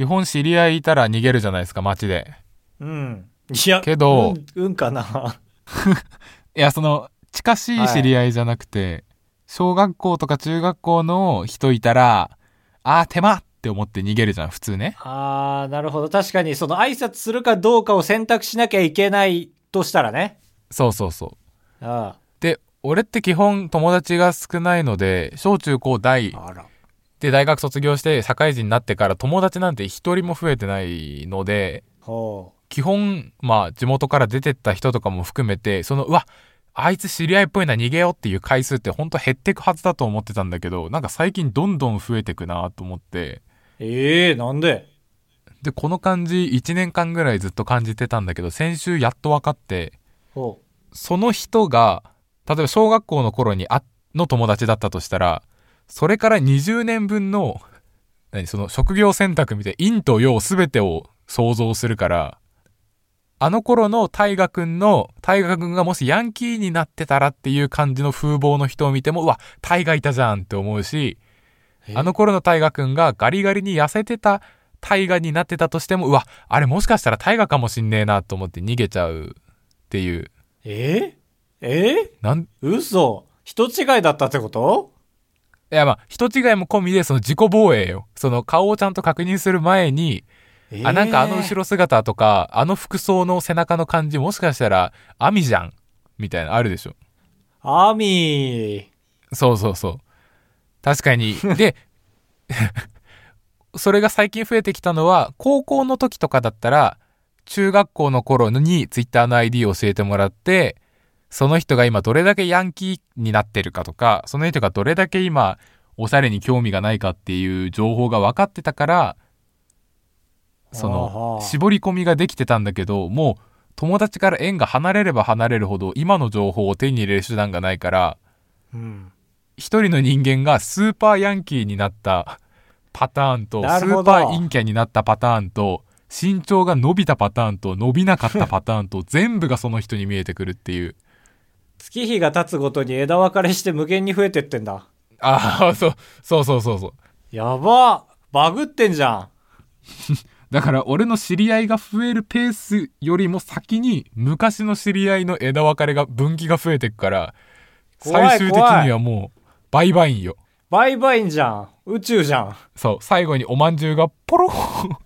基本知り合いいたら逃げるじゃないですか、街で。うん。いや、けどうん、うんかな。いや、その、近しい知り合いじゃなくて、小学校とか中学校の人いたら、あー、手間って思って逃げるじゃん、普通ね。あー、なるほど。確かに、その挨拶するかどうかを選択しなきゃいけないとしたらね。そうそうそう。あで、俺って基本友達が少ないので、小中高大あ。あら。で大学卒業して社会人になってから友達なんて一人も増えてないので、ほ基本、まあ地元から出てった人とかも含めて、その、うわ、あいつ知り合いっぽいな逃げようっていう回数ってほんと減ってくはずだと思ってたんだけど、なんか最近どんどん増えてくなと思って、う。ええなんで？で、この感じ1年間ぐらいずっと感じてたんだけど、先週やっと分かって、ほその人が、例えば小学校の頃にあ、の友達だったとしたら、それから20年分の、何、その職業選択みたいな、陰と陽すべてを想像するから、あの頃の大河君の、大河君がもしヤンキーになってたらっていう感じの風貌の人を見ても、うわ、大河いたじゃんって思うし、う。あの頃の大河君がガリガリに痩せてた大河になってたとしても、うわ、あれもしかしたら大河かもしんねえなと思って逃げちゃうっていう、ええ？え？なん、嘘。人違いだったってこと？いやまあ、人違いも込みでその自己防衛よ。その顔をちゃんと確認する前に、えあ、なんかあの後ろ姿とか、あの服装の背中の感じもしかしたら、アミじゃんみたいなのあるでしょ。アミー。そうそうそう。確かに。で、それが最近増えてきたのは、高校の時とかだったら、中学校の頃にツイッターの ID を教えてもらって、その人が今どれだけヤンキーになってるかとか、その人がどれだけ今、おしゃれに興味がないかっていう情報が分かってたから、そあのは、絞り込みができてたんだけど、もう、友達から縁が離れれば離れるほど、今の情報を手に入れる手段がないから、うん。一人の人間がスーパーヤンキーになったパターンと、スーパー陰キャになったパターンと、身長が伸びたパターンと、伸びなかったパターンと、全部がその人に見えてくるっていう。月日が経つごとに枝分かれして無限に増えてってんだ。ああ、そう、そうそうそうそう。やばバグってんじゃん。だから俺の知り合いが増えるペースよりも先に昔の知り合いの枝分かれが分岐が増えてくから最終的にはもうバイバインよバイバインじゃん。宇宙じゃん。そう最後におまんじゅうがポロッっ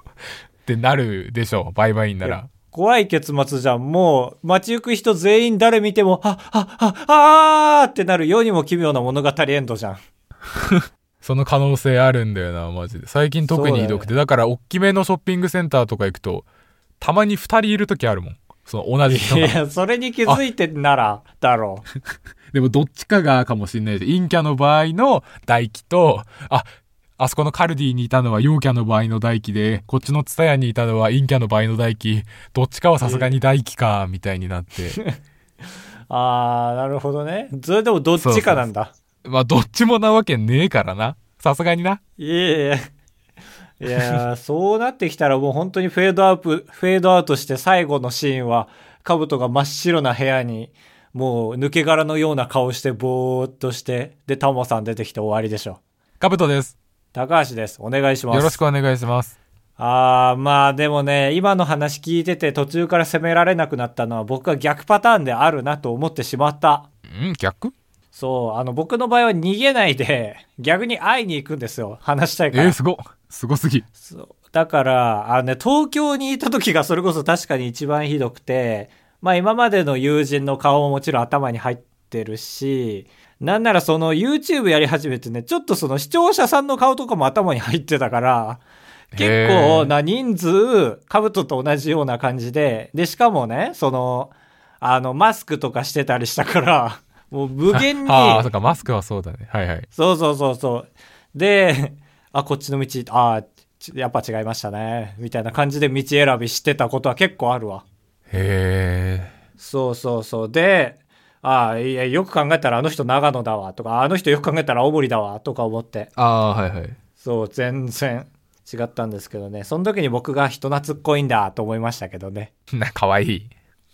てなるでしょバイバインなら怖い結末じゃん。もう、街行く人全員誰見ても、は、は、は、あーってなる世にも奇妙な物語エンドじゃん。その可能性あるんだよなマジで。最近特にひどくて。だ,、から大きめのショッピングセンターとか行くとたまに2人いる時あるもん。その同じ人が。いや、それに気づいてんなら、だろ でもどっちかがかもしんないし、陰キャの場合の大輝と、あ、あそこのカルディにいたのは陽キャの場合の大輝で、こっちのツタヤにいたのは陰キャの場合の大輝、どっちかはさすがに大輝か、みたいになって。う。あー、なるほどね。それでもどっちかなんだ。まあ、どっちもなわけねえからな。さすがにな。いえいえ。いやーそうなってきたらもう本当にフェードアウト、フェードアウトして最後のシーンは、カブトが真っ白な部屋に、もう抜け殻のような顔してぼーっとして、で、タモさん出てきて終わりでしょ。カブトです。高橋です。お願いします。よろしくお願いします。あー、まあでもね、今の話聞いてて途中から責められなくなったのは僕は逆パターンであるなと思ってしまった。ん逆？そう、あの僕の場合は逃げないで逆に会いに行くんですよ。話したいから。えー、すご。すごすぎ。そう。だから、あのね、東京にいた時がそれこそ確かに一番ひどくて、まあ今までの友人の顔ももちろん頭に入ってるし、なんならその YouTube やり始めてね、ちょっとその視聴者さんの顔とかも頭に入ってたから、結構な人数、カブトと同じような感じで、で、しかもね、その、あの、マスクとかしてたりしたから、もう無限に、ああ、そっか、マスクはそうだね。はいはい。そうそうそうそう。で、あ、こっちの道、あちやっぱ違いましたね。みたいな感じで道選びしてたことは結構あるわ。へえ。そうそうそう。で、あいや、よく考えたらあの人長野だわとか、あの人よく考えたら青森だわとか思って。ああ、はいはい。そう、全然違ったんですけどね。その時に僕が人懐っこいんだと思いましたけどね。な、かわいい。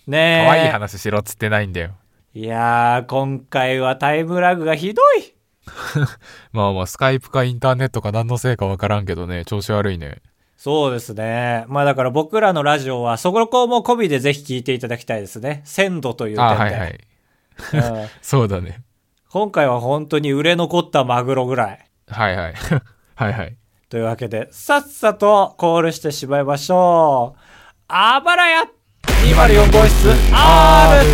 ねえ。かわいい話しろっつってないんだよ。いやー、今回はタイムラグがひどい。まあまあ、スカイプかインターネットか何のせいかわからんけどね、調子悪いね。そうですね。まあだから僕らのラジオは、そこも込みでぜひ聞いていただきたいですね。鮮度という点で。あはいはい。うんそうだね。今回は本当に売れ残ったマグロぐらい。はいはい。はいはい。というわけで、さっさとコールしてしまいましょう。あばらや204号室 R!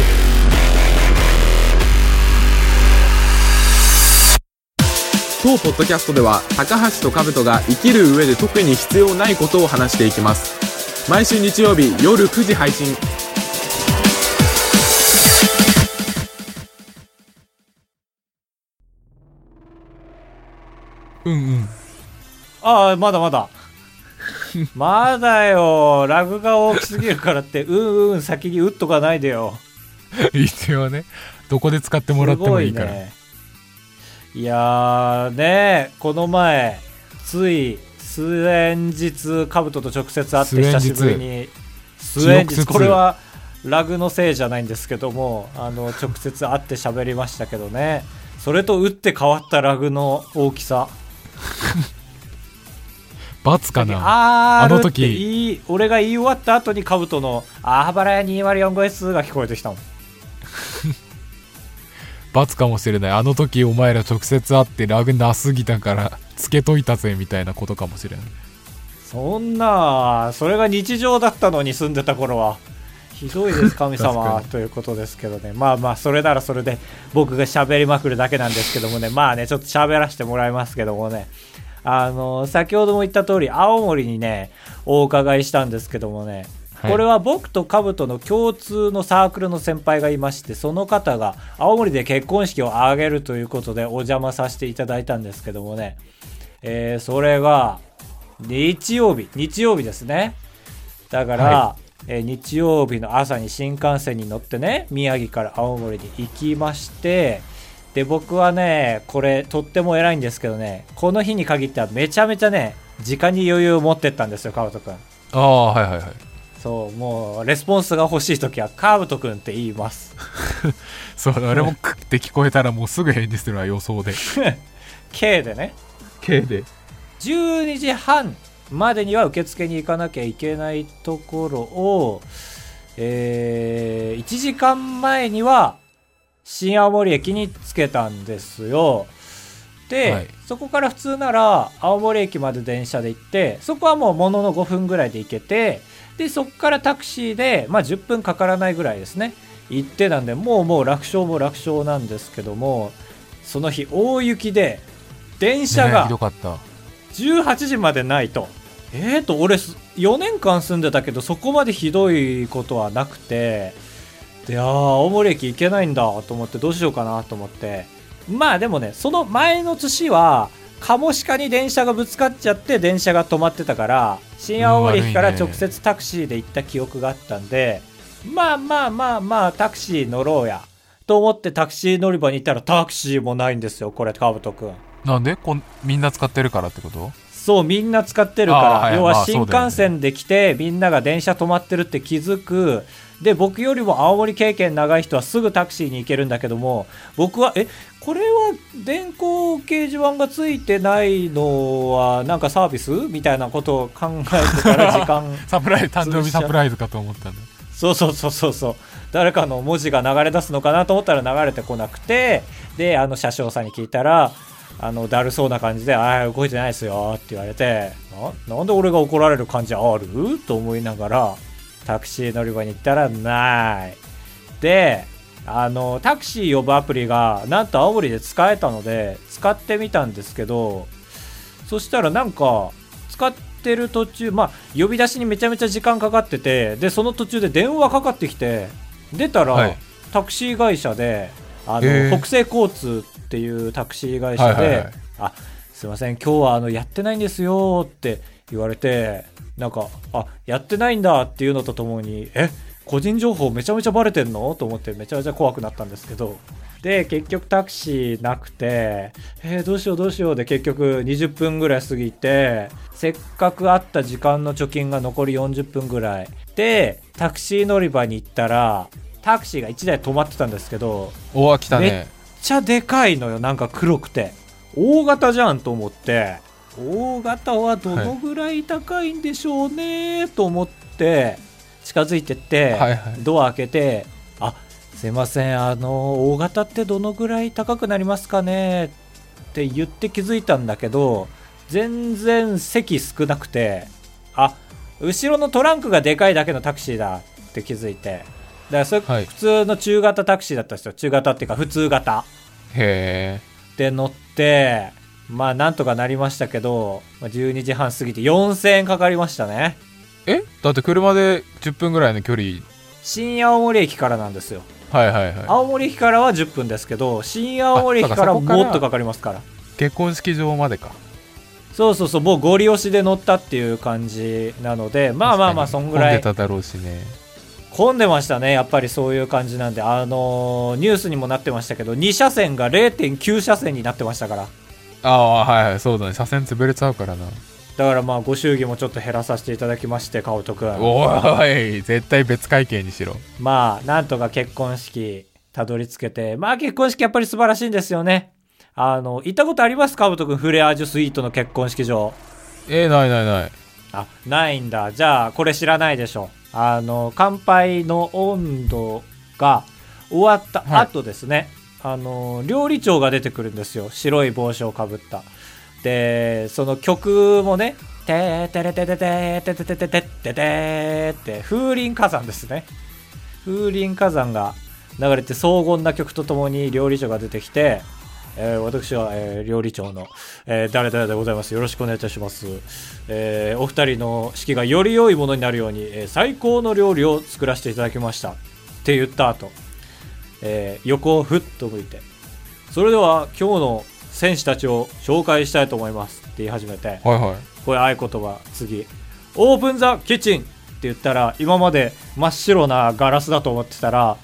当ポッドキャストでは高橋と兜が生きる上で特に必要ないことを話していきます毎週日曜日夜9時配信うんうん。ああ、まだまだ。まだよ。ラグが大きすぎるからって、うんうん、先に打っとかないでよ。一応ね、どこで使ってもらってもいいから。ね。いやーね、この前、つい数年日、カブトと直接会って久しぶりに、数年日、これはラグのせいじゃないんですけども、あの、直接会って喋りましたけどね。それと打って変わったラグの大きさ。罰かな？あの時俺が言い終わった後にカブトの「あばらや204号 S」が聞こえてきたもん 罰かもしれない。あの時お前ら直接会ってラグなすぎたから、つけといたぜみたいなことかもしれない。そんなそれが日常だったのに住んでた頃はひどいです神様。に。ということですけどね。まあまあそれならそれで僕が喋りまくるだけなんですけどもね。まあねちょっと喋らせてもらいますけどもね。あの先ほども言った通り青森にねお伺いしたんですけどもね。はい。これは僕とカブトの共通のサークルの先輩がいましてその方が青森で結婚式を挙げるということでお邪魔させていただいたんですけどもね、えーそれが日曜日。日曜日ですね。だから、はえー日曜日の朝に新幹線に乗ってね宮城から青森に行きましてで僕はねこれとっても偉いんですけどねこの日に限ってはめちゃめちゃね時間に余裕を持ってったんですよカブト君ああ、はいはいはい。そうもうレスポンスが欲しい時はカブト君って言います そう、俺もクッて聞こえたらもうすぐ返事するわ、予想で。K でね K で。12時半までには受付に行かなきゃいけないところを、えー1時間前には新青森駅に着けたんですよ。で、はいそこから普通なら青森駅まで電車で行ってそこはもうものの5分ぐらいで行けてでそこからタクシーで、まあ、10分かからないぐらいですね行ってなんでもうもう楽勝も楽勝なんですけどもその日大雪で電車がねひどかった。18時までないとえーと俺す4年間住んでたけどそこまでひどいことはなくてであー青森駅行けないんだと思ってどうしようかなと思って。まあでもねその前の年はカモシカに電車がぶつかっちゃって電車が止まってたから新青森駅から直接タクシーで行った記憶があったんで、まあまあまあまあタクシー乗ろうやと思ってタクシー乗り場に行ったらタクシーもないんですよこれカブトくんなんで？こんみんな使ってるからってこと？そうみんな使ってるから、要は新幹線で来て、みんなが電車止まってるって気づく。で僕よりも青森経験長い人はすぐタクシーに行けるんだけども僕はえこれは電光掲示板がついてないのはなんかサービスみたいなことを考えてたら時間 サプライズ、誕生日サプライズかと思ったんだ。そうそうそうそうそう。誰かの文字が流れ出すのかなと思ったら流れてこなくてであの車掌さんに聞いたらあのだるそうな感じで「ああ動いてないですよ」って言われてななんで俺が怒られる感じある？と思いながらタクシー乗り場に行ったらない。であのタクシー呼ぶアプリがなんと青森で使えたので使ってみたんですけどそしたらなんか使ってる途中まあ呼び出しにめちゃめちゃ時間かかっててでその途中で電話かかってきて出たら、はい。タクシー会社であの、北西交通っていうタクシー会社で、はいはいはい。あすいません今日はあのやってないんですよって言われてなんかあやってないんだっていうのとともにえ個人情報めちゃめちゃバレてんの？と思ってめちゃめちゃ怖くなったんですけど。で結局タクシーなくてえーどうしようどうしようで結局20分ぐらい過ぎてせっかくあった時間の貯金が残り40分ぐらい。でタクシー乗り場に行ったらタクシーが1台止まってたんですけどおわ、来ためね。っちゃでかいのよなんか黒くて大型じゃんと思って大型はどのぐらい高いんでしょうねと思って近づいてって、はいはいドア開けて「あすいませんあの大型ってどのぐらい高くなりますかね?」って言って気づいたんだけど全然席少なくてあ後ろのトランクがでかいだけのタクシーだって気づいてだからそれはい。普通の中型タクシーだったんですよ。中型っていうか普通型。へで乗ってまあなんとかなりましたけどまあ12時半過ぎて4000円かかりましたね。え？えだって車で10分ぐらいの距離。新青森駅からなんですよ。はいはいはい。青森駅からは10分ですけど新青森駅からもっとかかりますから。結婚式場までか。そうそうそうもうゴリ押しで乗ったっていう感じなのでまあまあまあそんぐらい。混んでただろうしね混んでましたねやっぱりそういう感じなんで。あのーニュースにもなってましたけど2車線が0.9車線になってましたから。ああはいはいそうだね。車線潰れちゃうからな。だからまあご祝儀もちょっと減らさせていただきまして顔とくん。おい絶対別会計にしろ。まあなんとか結婚式たどり着けて。まあ結婚式やっぱり素晴らしいんですよね。あの行ったことあります？かぶとくんフレアージュスイートの結婚式場。えー、ないないない。あないんだ。じゃあこれ知らないでしょあの乾杯の温度が終わった後ですね、あの料理長が出てくるんですよ。白い帽子をかぶった。でその曲もね「てーてれてててててててててて」って風林火山ですね。風林火山が流れて荘厳な曲とともに料理長が出てきてえー私は、えー料理長の、えー誰々でございます。よろしくお願いいたします。えーお二人の式がより良いものになるように、えー最高の料理を作らせていただきました。って言った後、えー横をふっと向いて、それでは今日の選手たちを紹介したいと思いますって言い始めて、はいはいこれ合言葉次オープンザキッチンって言ったら今まで真っ白なガラスだと思ってたら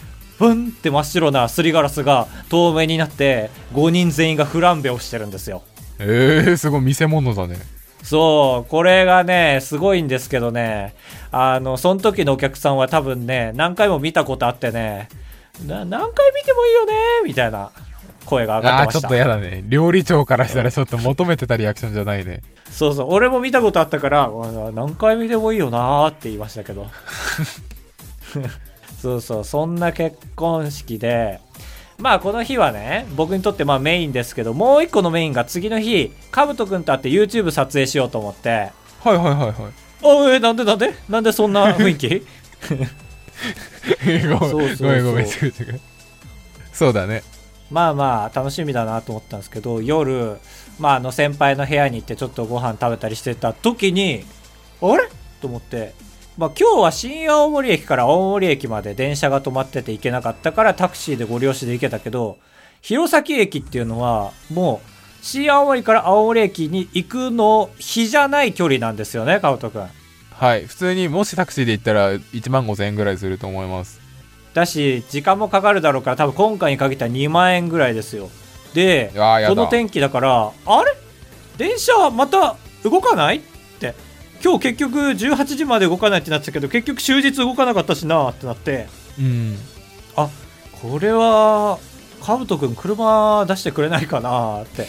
ブンって真っ白なすりガラスが透明になって5人全員がフランベをしてるんですよ。えー、すごい見せ物だね。そうこれがねすごいんですけどね。あのその時のお客さんは多分ね何回も見たことあってねな何回見てもいいよねみたいな声が上がってました。あちょっとやだね。料理長からしたらちょっと求めてたリアクションじゃないね。そうそう、俺も見たことあったから、何回見てもいいよなーって言いましたけど。そうそう、そんな結婚式で、まあこの日はね、僕にとってまあメインですけど、もう一個のメインが次の日、かぶとくんと会って YouTube 撮影しようと思って、はいはいはいはい。おえ、なんでなんで？なんでそんな雰囲気？ごめんごめんごめん。そうだね。まあまあ楽しみだなと思ったんですけど夜、まあ、あの先輩の部屋に行ってちょっとご飯食べたりしてた時にあれ？と思って、まあ、今日は新青森駅から青森駅まで電車が止まってて行けなかったからタクシーでご利用しで行けたけど弘前駅っていうのはもう新青森から青森駅に行くの日じゃない距離なんですよねカウト君。はい。普通にもしタクシーで行ったら1万5000円ぐらいすると思います。だし時間もかかるだろうから多分今回に限ったら2万円ぐらいですよ。でこの天気だからあれ？電車また動かない？今日結局18時まで動かないってなってたけど結局終日動かなかったしなってなって。うん。あこれはカブト君車出してくれないかなって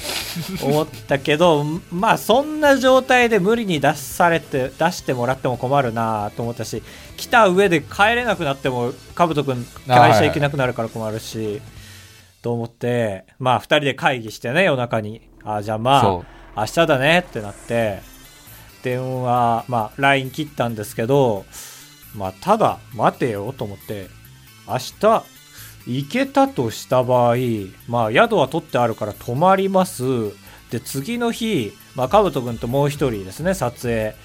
思ったけど まあそんな状態で無理に出されて出してもらっても困るなと思ったし来た上で帰れなくなってもカブト君会社行けなくなるから困るし、と思ってまあ2人で会議してね夜中に。あじゃあまあそ明日だねってなって電話まあ LINE 切ったんですけどまあただ待てよと思って明日行けたとした場合まあ宿は取ってあるから泊まります。で次の日まあかぶと君ともう一人ですね撮影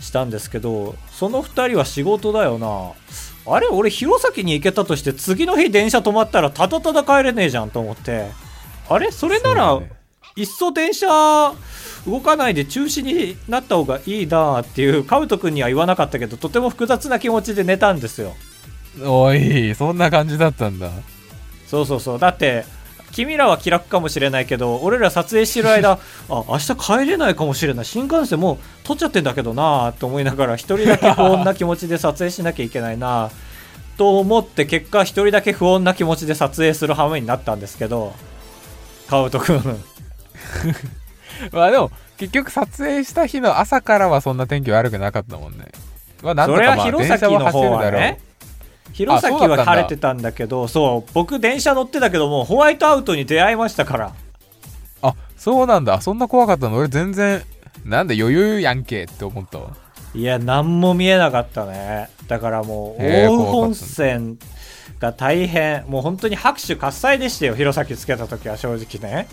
したんですけどその2人は仕事だよな。あれ俺弘前に行けたとして次の日電車止まったらただただ帰れねえじゃんと思って。あれそれなら、いっそ電車動かないで中止になった方がいいなっていうカブト君には言わなかったけどとても複雑な気持ちで寝たんですよ。おいそんな感じだったんだ。そうそうそう。だって君らは気楽かもしれないけど俺ら撮影してる間 あ明日帰れないかもしれない。新幹線もう取っちゃってんだけどなと思いながら一人だけ不穏な気持ちで撮影しなきゃいけないなと思って結果一人だけ不穏な気持ちで撮影する羽目になったんですけどカブト君 まあでも結局撮影した日の朝からはそんな天気悪くなかったもんね。まあ、なんとそれはかまあ弘前の方はねう。弘前は晴れてたんだけどそう僕電車乗ってたけどもホワイトアウトに出会いましたからあ、そうなんだ。そんな怖かったの？俺全然、なんで余裕やんけって思ったわ。いや何も見えなかったねだからもう大本線が大変もう本当に拍手喝采でしたよ弘前つけた時は正直ね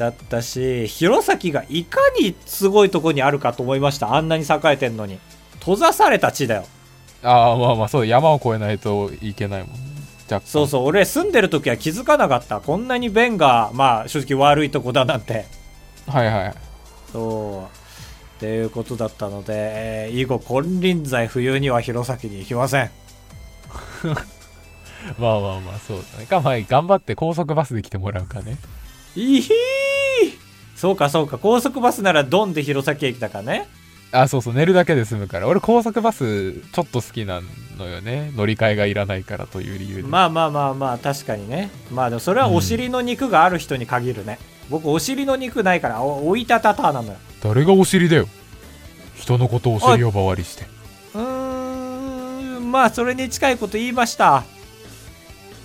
だったし弘前がいかにすごいとこにあるかと思いました。あんなに栄えてんのに。閉ざされた地だよ。ああ、まあまあそう、山を越えないといけないもんね。そうそう。俺住んでる時は気づかなかった。こんなに便がまあ正直悪いとこだなんて。はいはい。そう。っていうことだったので、えー以後金輪際冬には弘前に行きません。まあまあまあ、そうだね。か、まあ、頑張って高速バスで来てもらうかね。いひーそうかそうか高速バスならドンで弘前駅だからねあ、そうそう、寝るだけで済むから。俺、高速バス、ちょっと好きなのよね。乗り換えがいらないからという理由で。まあまあまあまあ確かにねまあでもそれはお尻の肉がある人に限るね、僕お尻の肉ないからお置いたたたなのよ誰がお尻だよ。人のことをお尻をばわりして。うーんまあそれに近いこと言いました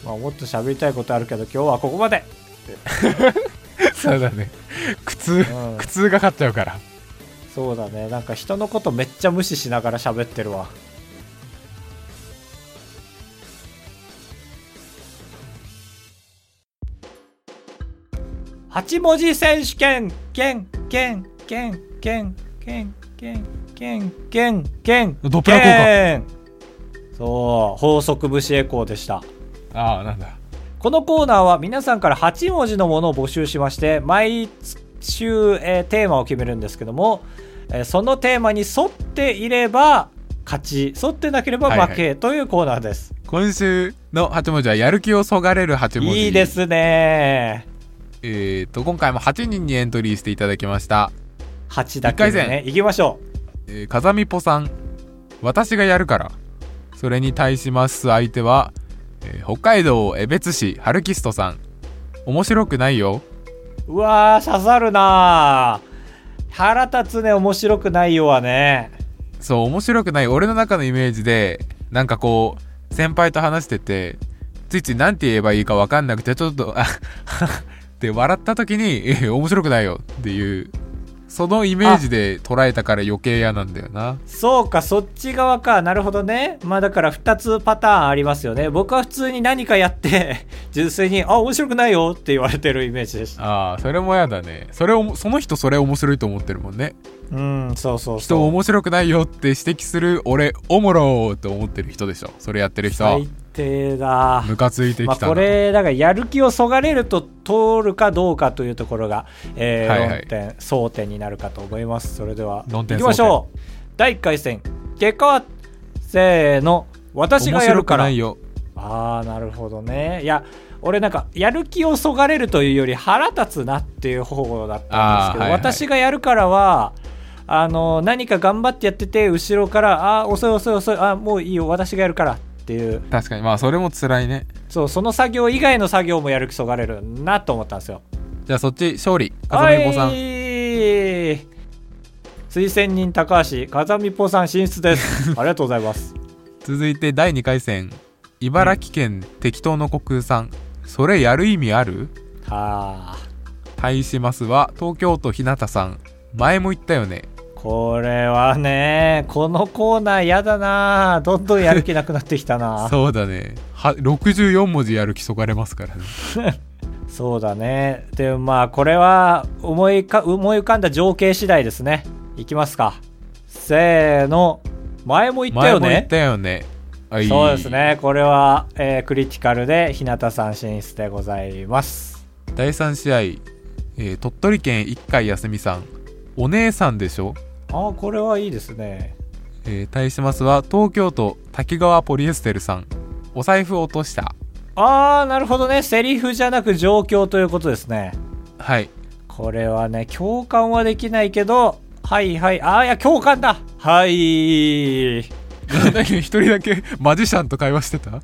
まあもっと喋りたいことあるけど今日はここまで、そうだね。苦痛、うん苦痛が勝っちゃうから。そうだねなんか人のことめっちゃ無視しながら喋ってるわ八文字選手権権権権権権権権権権ドップラー効そう法則節エコーでしたああ、なんだ。このコーナーは皆さんから8文字のものを募集しまして毎週、えーテーマを決めるんですけども、えーそのテーマに沿っていれば勝ち沿ってなければ負けというコーナーです、今週の8文字は、やる気をそがれる8文字。いいで。すねえっ、と、今回も8人にエントリーしていただきました。8だけで一回ねいきましょえー、風見ぽさん。私がやるから。それに対します相手は、えー北海道江別市ハルキストさん。面白くないよ。ううわー刺さるなー腹立つね面白くないよはねそう、面白くない。俺の中のイメージで、なんかこう、先輩と話してて、ついつい何て言えばいいか分かんなくて、ちょっと、あ って笑った時に、え、面白くないよっていう、そのイメージで捉えたから余計嫌なんだよな。そうかそっち側かなるほどねまあだから2つパターンありますよね僕は普通に何かやって 純粋に「あ面白くないよ」って言われてるイメージでしたああ、それも嫌だね。それを、その人それ面白いと思ってるもんね。うんそうそう人そう面白くないよって指摘する俺、おもろーって思ってる人でしょ。それやってる人。最低だムカついてきまあ。これだからやる気をそがれると通るかどうかというところが、えーはいはい。論点争点になるかと思います。それでは論点いきましょう。第1回戦。結果はせーの。私がやるから。ああなるほどね。いや俺なんかやる気をそがれるというより腹立つなっていう方だったんですけど、はいはい。私がやるからはあの何か頑張ってやってて後ろから「あー遅い遅い遅いあーもういいよ私がやるから」っていう確かに、まあそれも辛いね。そうその作業以外の作業もやる気そがれるなと思ったんですよじゃあそっち勝利。風見ぽさん。はい推薦人高橋風見ぽさん進出です ありがとうございます続いて第2回戦。茨城県適当の虚空さん。それやる意味ある？はあ対しますは東京都日向さん。前も言ったよね。これはねこのコーナーやだなどんどんやる気なくなってきたな そうだね。は、64文字やる気そがれますからね。そうだねでもまあこれは思いか思い浮かんだ情景次第ですねいきますかせーの前も言ったよね前も言ったよね。はいそうです。ねこれは、えークリティカルで日向さん進出でございます第3試合、えー鳥取県一回休みさん。お姉さんでしょ？あこれはいいですね。えー対しますは東京都滝川ポリエステルさん。お財布落とした。あーなるほどね。セリフじゃなく状況ということですね。はい。これはね共感はできないけどはいはい。あーいや共感だ。はい。一人だけ マジシャンと会話してた？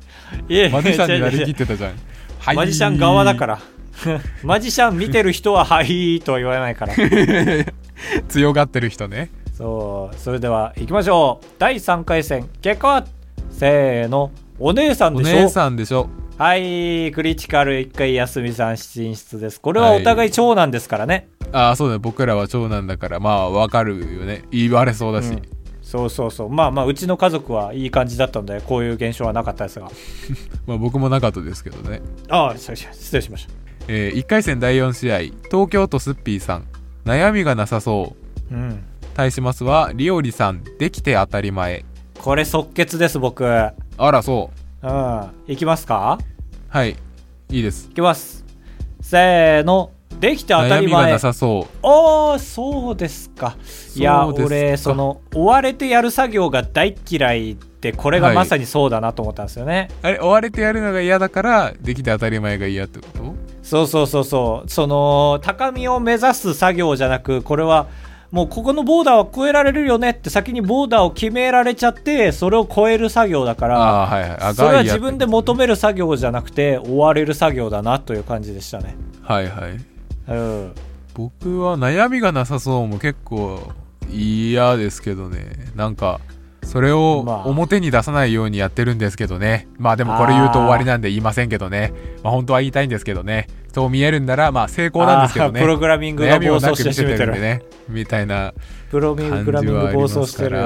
えマジシャンになりきってたじゃん。はい。マジシャン側だから。マジシャン見てる人は「はい」とは言わないから。強がってる人ね。そうそれでは行きましょう第3回戦結果はせーのお姉さんおでしょ？姉さんでしょ。はいクリティカル1回休みさん進出ですこれはお互い長男ですからね、ああ、そうだね。僕らは長男だから、まあ、わかるよね。言われそうだし。うんそうそうそうまあまあうちの家族はいい感じだったのでこういう現象はなかったですが まあ、僕もなかったですけどね。ああ失礼しましたえ1回戦第4試合、東京都スッピーさん。悩みがなさそう。うん対しますは、リオリさん。できて当たり前。これ即決です僕うんあら、そう。いきますか？はい。いいです。いきますせーのできて当たり前悩みがなさそう。ああそうですかいや俺その追われてやる作業が大嫌いってこれがまさにそうだなと思ったんですよね、あれ、追われてやるのが嫌だから、できて当たり前が嫌ってこと？そうそうそうそうその高みを目指す作業じゃなくこれはもうここのボーダーは越えられるよねって先にボーダーを決められちゃってそれを超える作業だからはいはい。あそれは自分で求める作業じゃなくて追われる作業だなという感じでしたねはいはい。うん僕は悩みがなさそうも結構嫌ですけどね。なんか、それをまあ表に出さないようにやってるんですけどね。まあでもこれ言うと終わりなんで言いませんけどね。まあ本当は言いたいんですけどね。そう見えるんなら、まあ成功なんですけどね。プログラミングが暴走してめてるね。みたいなプログラミング暴走してる。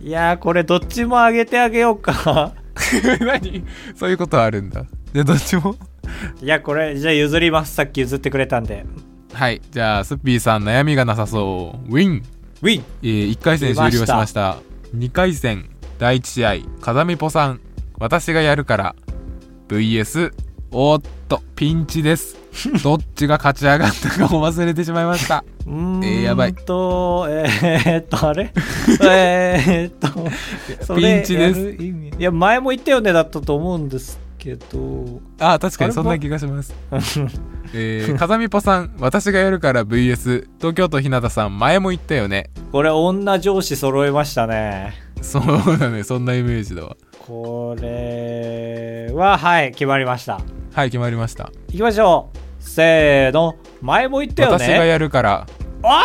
いやーこれどっちも上げてあげようか 何？そういうことあるんだ。じゃあどっちも？いやこれじゃあ譲りますさっき譲ってくれたんではい。じゃあ、スッピーさん悩みがなさそう。ウィンウィンえー、1回戦終了しました2回戦第1試合風見ぽさん私がやるから。VS おーっとピンチです。どっちが勝ち上がったかも忘れてしまいました。えーやばい。とえー、っとあれ？えー、っとピンチです。いや前も言ったよねだったと思うんですけどあー確かにそんな気がします。えー、風見ぽさん 私がやるから VS 東京都ひなたさん前も言ったよね。これ女上司揃えましたね。そうだねそんなイメージだわ。これははい決まりました。はい決まりました。いきましょう。せーの。前も言ったよ私がねやるから。あ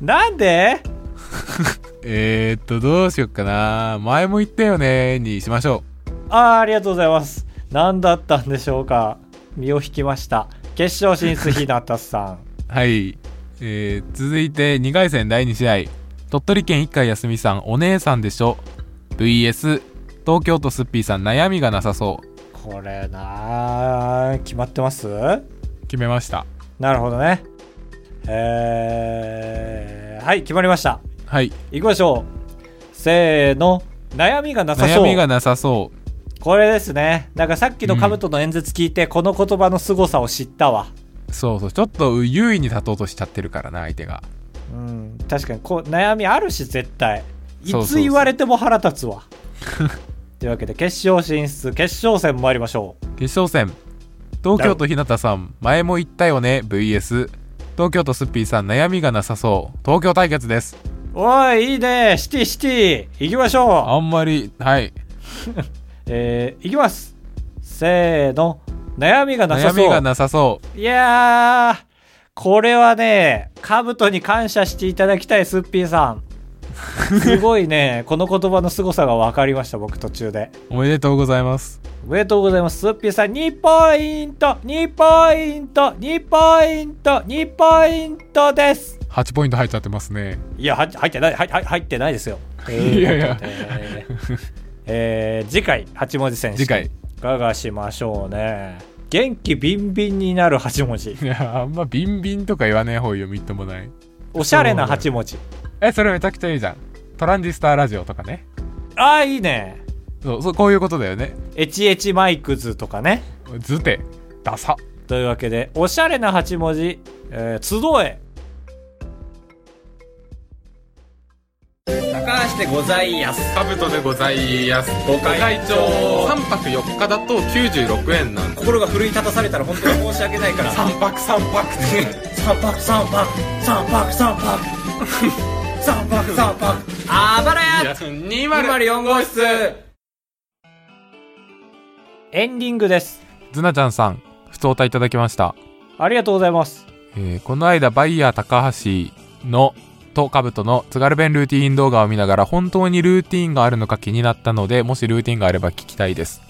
ー！なんで？えー、っとどうしよっかな。前も言ったよねにしましょあーありがとうございます。何だったんでしょうか。身を引きました。決勝進出ひなたさん。う はい、えー、続いて2回戦第2試合。鳥取県一回休みさんお姉さんでしょ。VS 東京都すっぴーさん悩みがなさそう。これなー決まってます？決めました。なるほどね。えー、はい決まりました。はい。いきましょう。せーの。悩みがなさそう。悩みがなさそこれですね。なんかさっきのカブトの演説聞いて、この言葉の凄さを知ったわ。うそうそうちょっと優位に立とうとしちゃってるからな相手が。うん確かにこう悩みあるし絶対。いつ言われても腹立つわ。というわけで決勝進出決勝戦参りましょう。決勝戦。東京都ひなたさん前も言ったよね VS 東京都すっぴーさん悩みがなさそう。東京対決です。おいいいね。シティシティ。行きましょう。あんまりはいえー、いきます。せーの。悩みがなさそう。悩みがなさそう。いやーこれはねカブトに感謝していただきたいスッピーさん。すごいね。この言葉の凄さが分かりました僕途中で。おめでとうございます。おめでとうございます。スッピーさん2ポイント。2ポイント。2ポイント。2ポイントです。8ポイント入っちゃってますね。いやは入ってない。入ってないですよ。いやいや。ということでえー次回8文字選手。次回。がしましょうね。元気ビンビンになる8文字。いやあんまビンビンとか言わねえ方よみっともない。おしゃれな8文字。えそれめちゃくちゃいいじゃん。トランジスターラジオとかね。ああいいね。そうそうこういうことだよね。エチエチマイクズとかね。ズテダサ。というわけでおしゃれな8文字、えー集え高橋でございやす。カブトでございます。ご会長。3泊4日だと96円なんで心が奮い立たされたら本当に申し訳ないから。3泊3泊。って三泊。三泊三泊。三泊三泊。三泊あばらや。204号室。エンディングです。ズナちゃんさん、ふつおたいただきました。ありがとうございます。えーこの間バイヤー高橋のとカブトの津軽弁ルーティーン動画を見ながら本当にルーティーンがあるのか気になったのでもしルーティーンがあれば聞きたいです。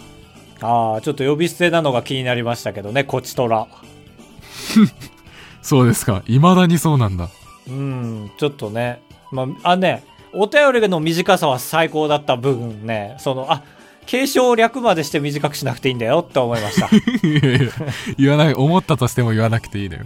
ああちょっと呼び捨てなのが気になりましたけどねこちとら。そうですか。未だにそうなんだ。うんちょっとね。まああねお便りの短さは最高だった分ね。そのあ継承略までして短くしなくていいんだよって思いました。いやいや言わない思ったとしても言わなくていいのよ。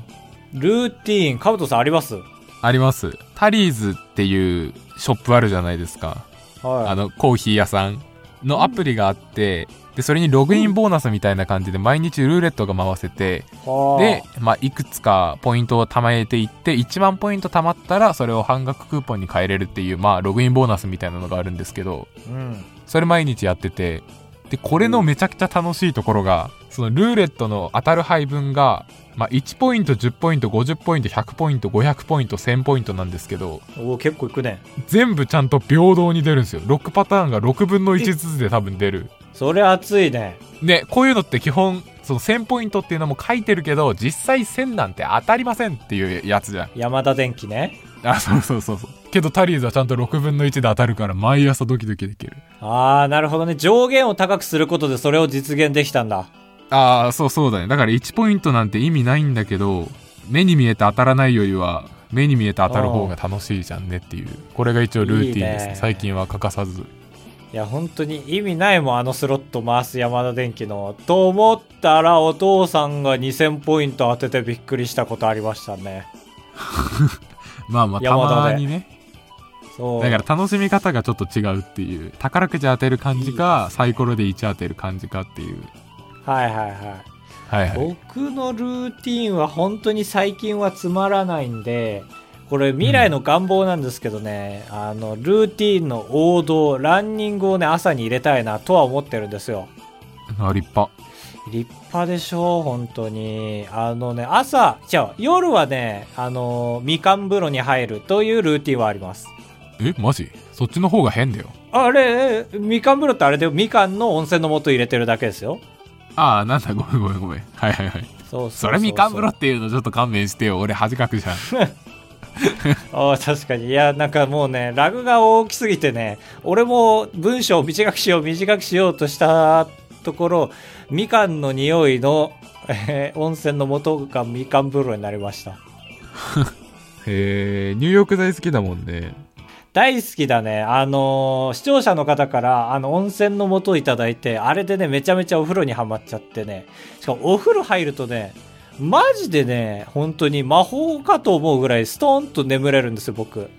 ルーティーンカブトさんあります？あります。タリーズっていうショップあるじゃないですか。はい。あのコーヒー屋さんのアプリがあってでそれにログインボーナスみたいな感じで毎日ルーレットが回せてはあ。で、まあ、いくつかポイントを貯めていって1万ポイント貯まったらそれを半額クーポンに変えれるっていう、まあ、ログインボーナスみたいなのがあるんですけどうん。それ毎日やっててでこれのめちゃくちゃ楽しいところがそのルーレットの当たる配分が、まあ、1ポイント10ポイント50ポイント100ポイント500ポイント1000ポイントなんですけどおー結構いくね。全部ちゃんと平等に出るんですよ。6パターンが6分の1ずつで多分出る。それ熱いね。でこういうのって基本その1000ポイントっていうのも書いてるけど実際1000なんて当たりませんっていうやつじゃん。山田電機ね。あそうそうそうそう。けどタリーズはちゃんと6分の1で当たるから毎朝ドキドキできる。ああなるほどね。上限を高くすることでそれを実現できたんだああそうそうだね。だから1ポイントなんて意味ないんだけど目に見えて当たらないよりは目に見えて当たる方が楽しいじゃんねっていう。これが一応ルーティンですいいね。最近は欠かさず。いや本当に意味ないもんあのスロット回す山田電機のと思ったらお父さんが2000ポイント当ててびっくりしたことありましたね。まあまあたまにね。そう。だから楽しみ方がちょっと違うっていう。宝くじ当てる感じかサイコロで1当てる感じかっていうはいはいはい。はいはい。僕のルーティンは本当に最近はつまらないんでこれ未来の願望なんですけどね、あのルーティンの王道ランニングをね朝に入れたいなとは思ってるんですよ。あ立派。立派でしょ本当に。あのね朝じゃあ夜はねあのみかん風呂に入るというルーティンはあります。えマジ？そっちの方が変だよ。あれみかん風呂ってあれでみかんの温泉の素入れてるだけですよああなんだごめんごめんごめん。はいはいはい。そうそうそれみかん風呂っていうのちょっと勘弁してよ俺恥かくじゃん。ああ確かに。いやなんかもうねラグが大きすぎてね俺も文章を短くしよう短くしようとしたところみかんの匂いの、えー温泉の素がみかん風呂になりました。へえ入浴剤好きだもんね大好きだね。あのー視聴者の方からあの温泉の素をいただいてあれでねめちゃめちゃお風呂にはまっちゃってね。しかもお風呂入るとねマジでね本当に魔法かと思うぐらいストーンと眠れるんですよ僕。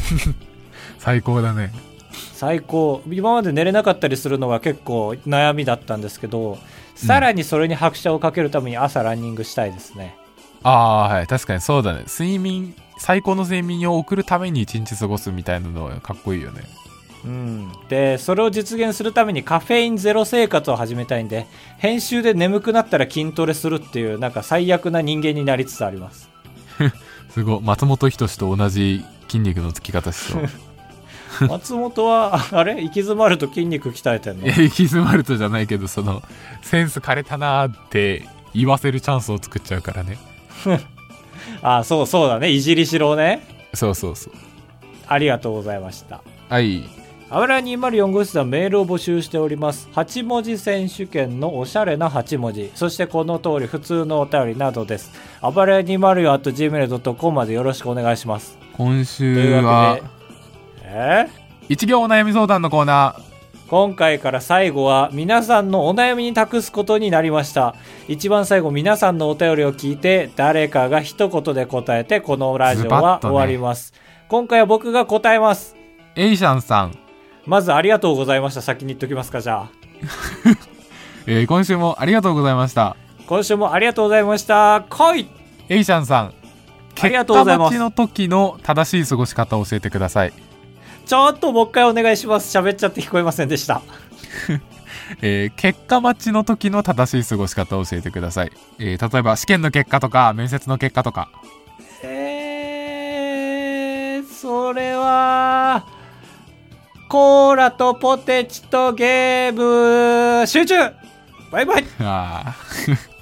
最高だね。最高。今まで寝れなかったりするのが結構悩みだったんですけどさらにそれに拍車をかけるために朝ランニングしたいですね、ああはい。確かにそうだね。睡眠最高の睡眠を送るために一日過ごすみたいなのはかっこいいよね。うん、でそれを実現するためにカフェインゼロ生活を始めたいんで編集で眠くなったら筋トレするっていうなんか最悪な人間になりつつあります。すごい。松本人志と同じ筋肉のつき方しそう。松本はあれ？行き詰まると筋肉鍛えてんの？行き詰まるとじゃないけどそのセンス枯れたなーって言わせるチャンスを作っちゃうからね あそうそうだねいじりしろねそうそうそうありがとうございましたはいあばら204号室ではメールを募集しております。8文字選手権のおしゃれな8文字。そしてこの通り普通のお便りなどです。あばら 204.gmail.com までよろしくお願いします。今週はえ一行お悩み相談のコーナー今回から最後は皆さんのお悩みに託すことになりました。一番最後皆さんのお便りを聞いて誰かが一言で答えてこのラジオは終わります。今回は僕が答えます。ーエイシャンさん、まずありがとうございました。先に言っときますか、じゃあ。えー今週もありがとうございました今週もありがとうございました。来いエイシャンさんありがとうございます結果待ちの時の正しい過ごし方を教えてください、ちょっともう一回お願いします。喋っちゃって聞こえませんでした。えー結果待ちの時の正しい過ごし方を教えてください、えー例えば試験の結果とか面接の結果とか。えー、それは、コーラとポテチとゲーム、集中!バイバイ! あー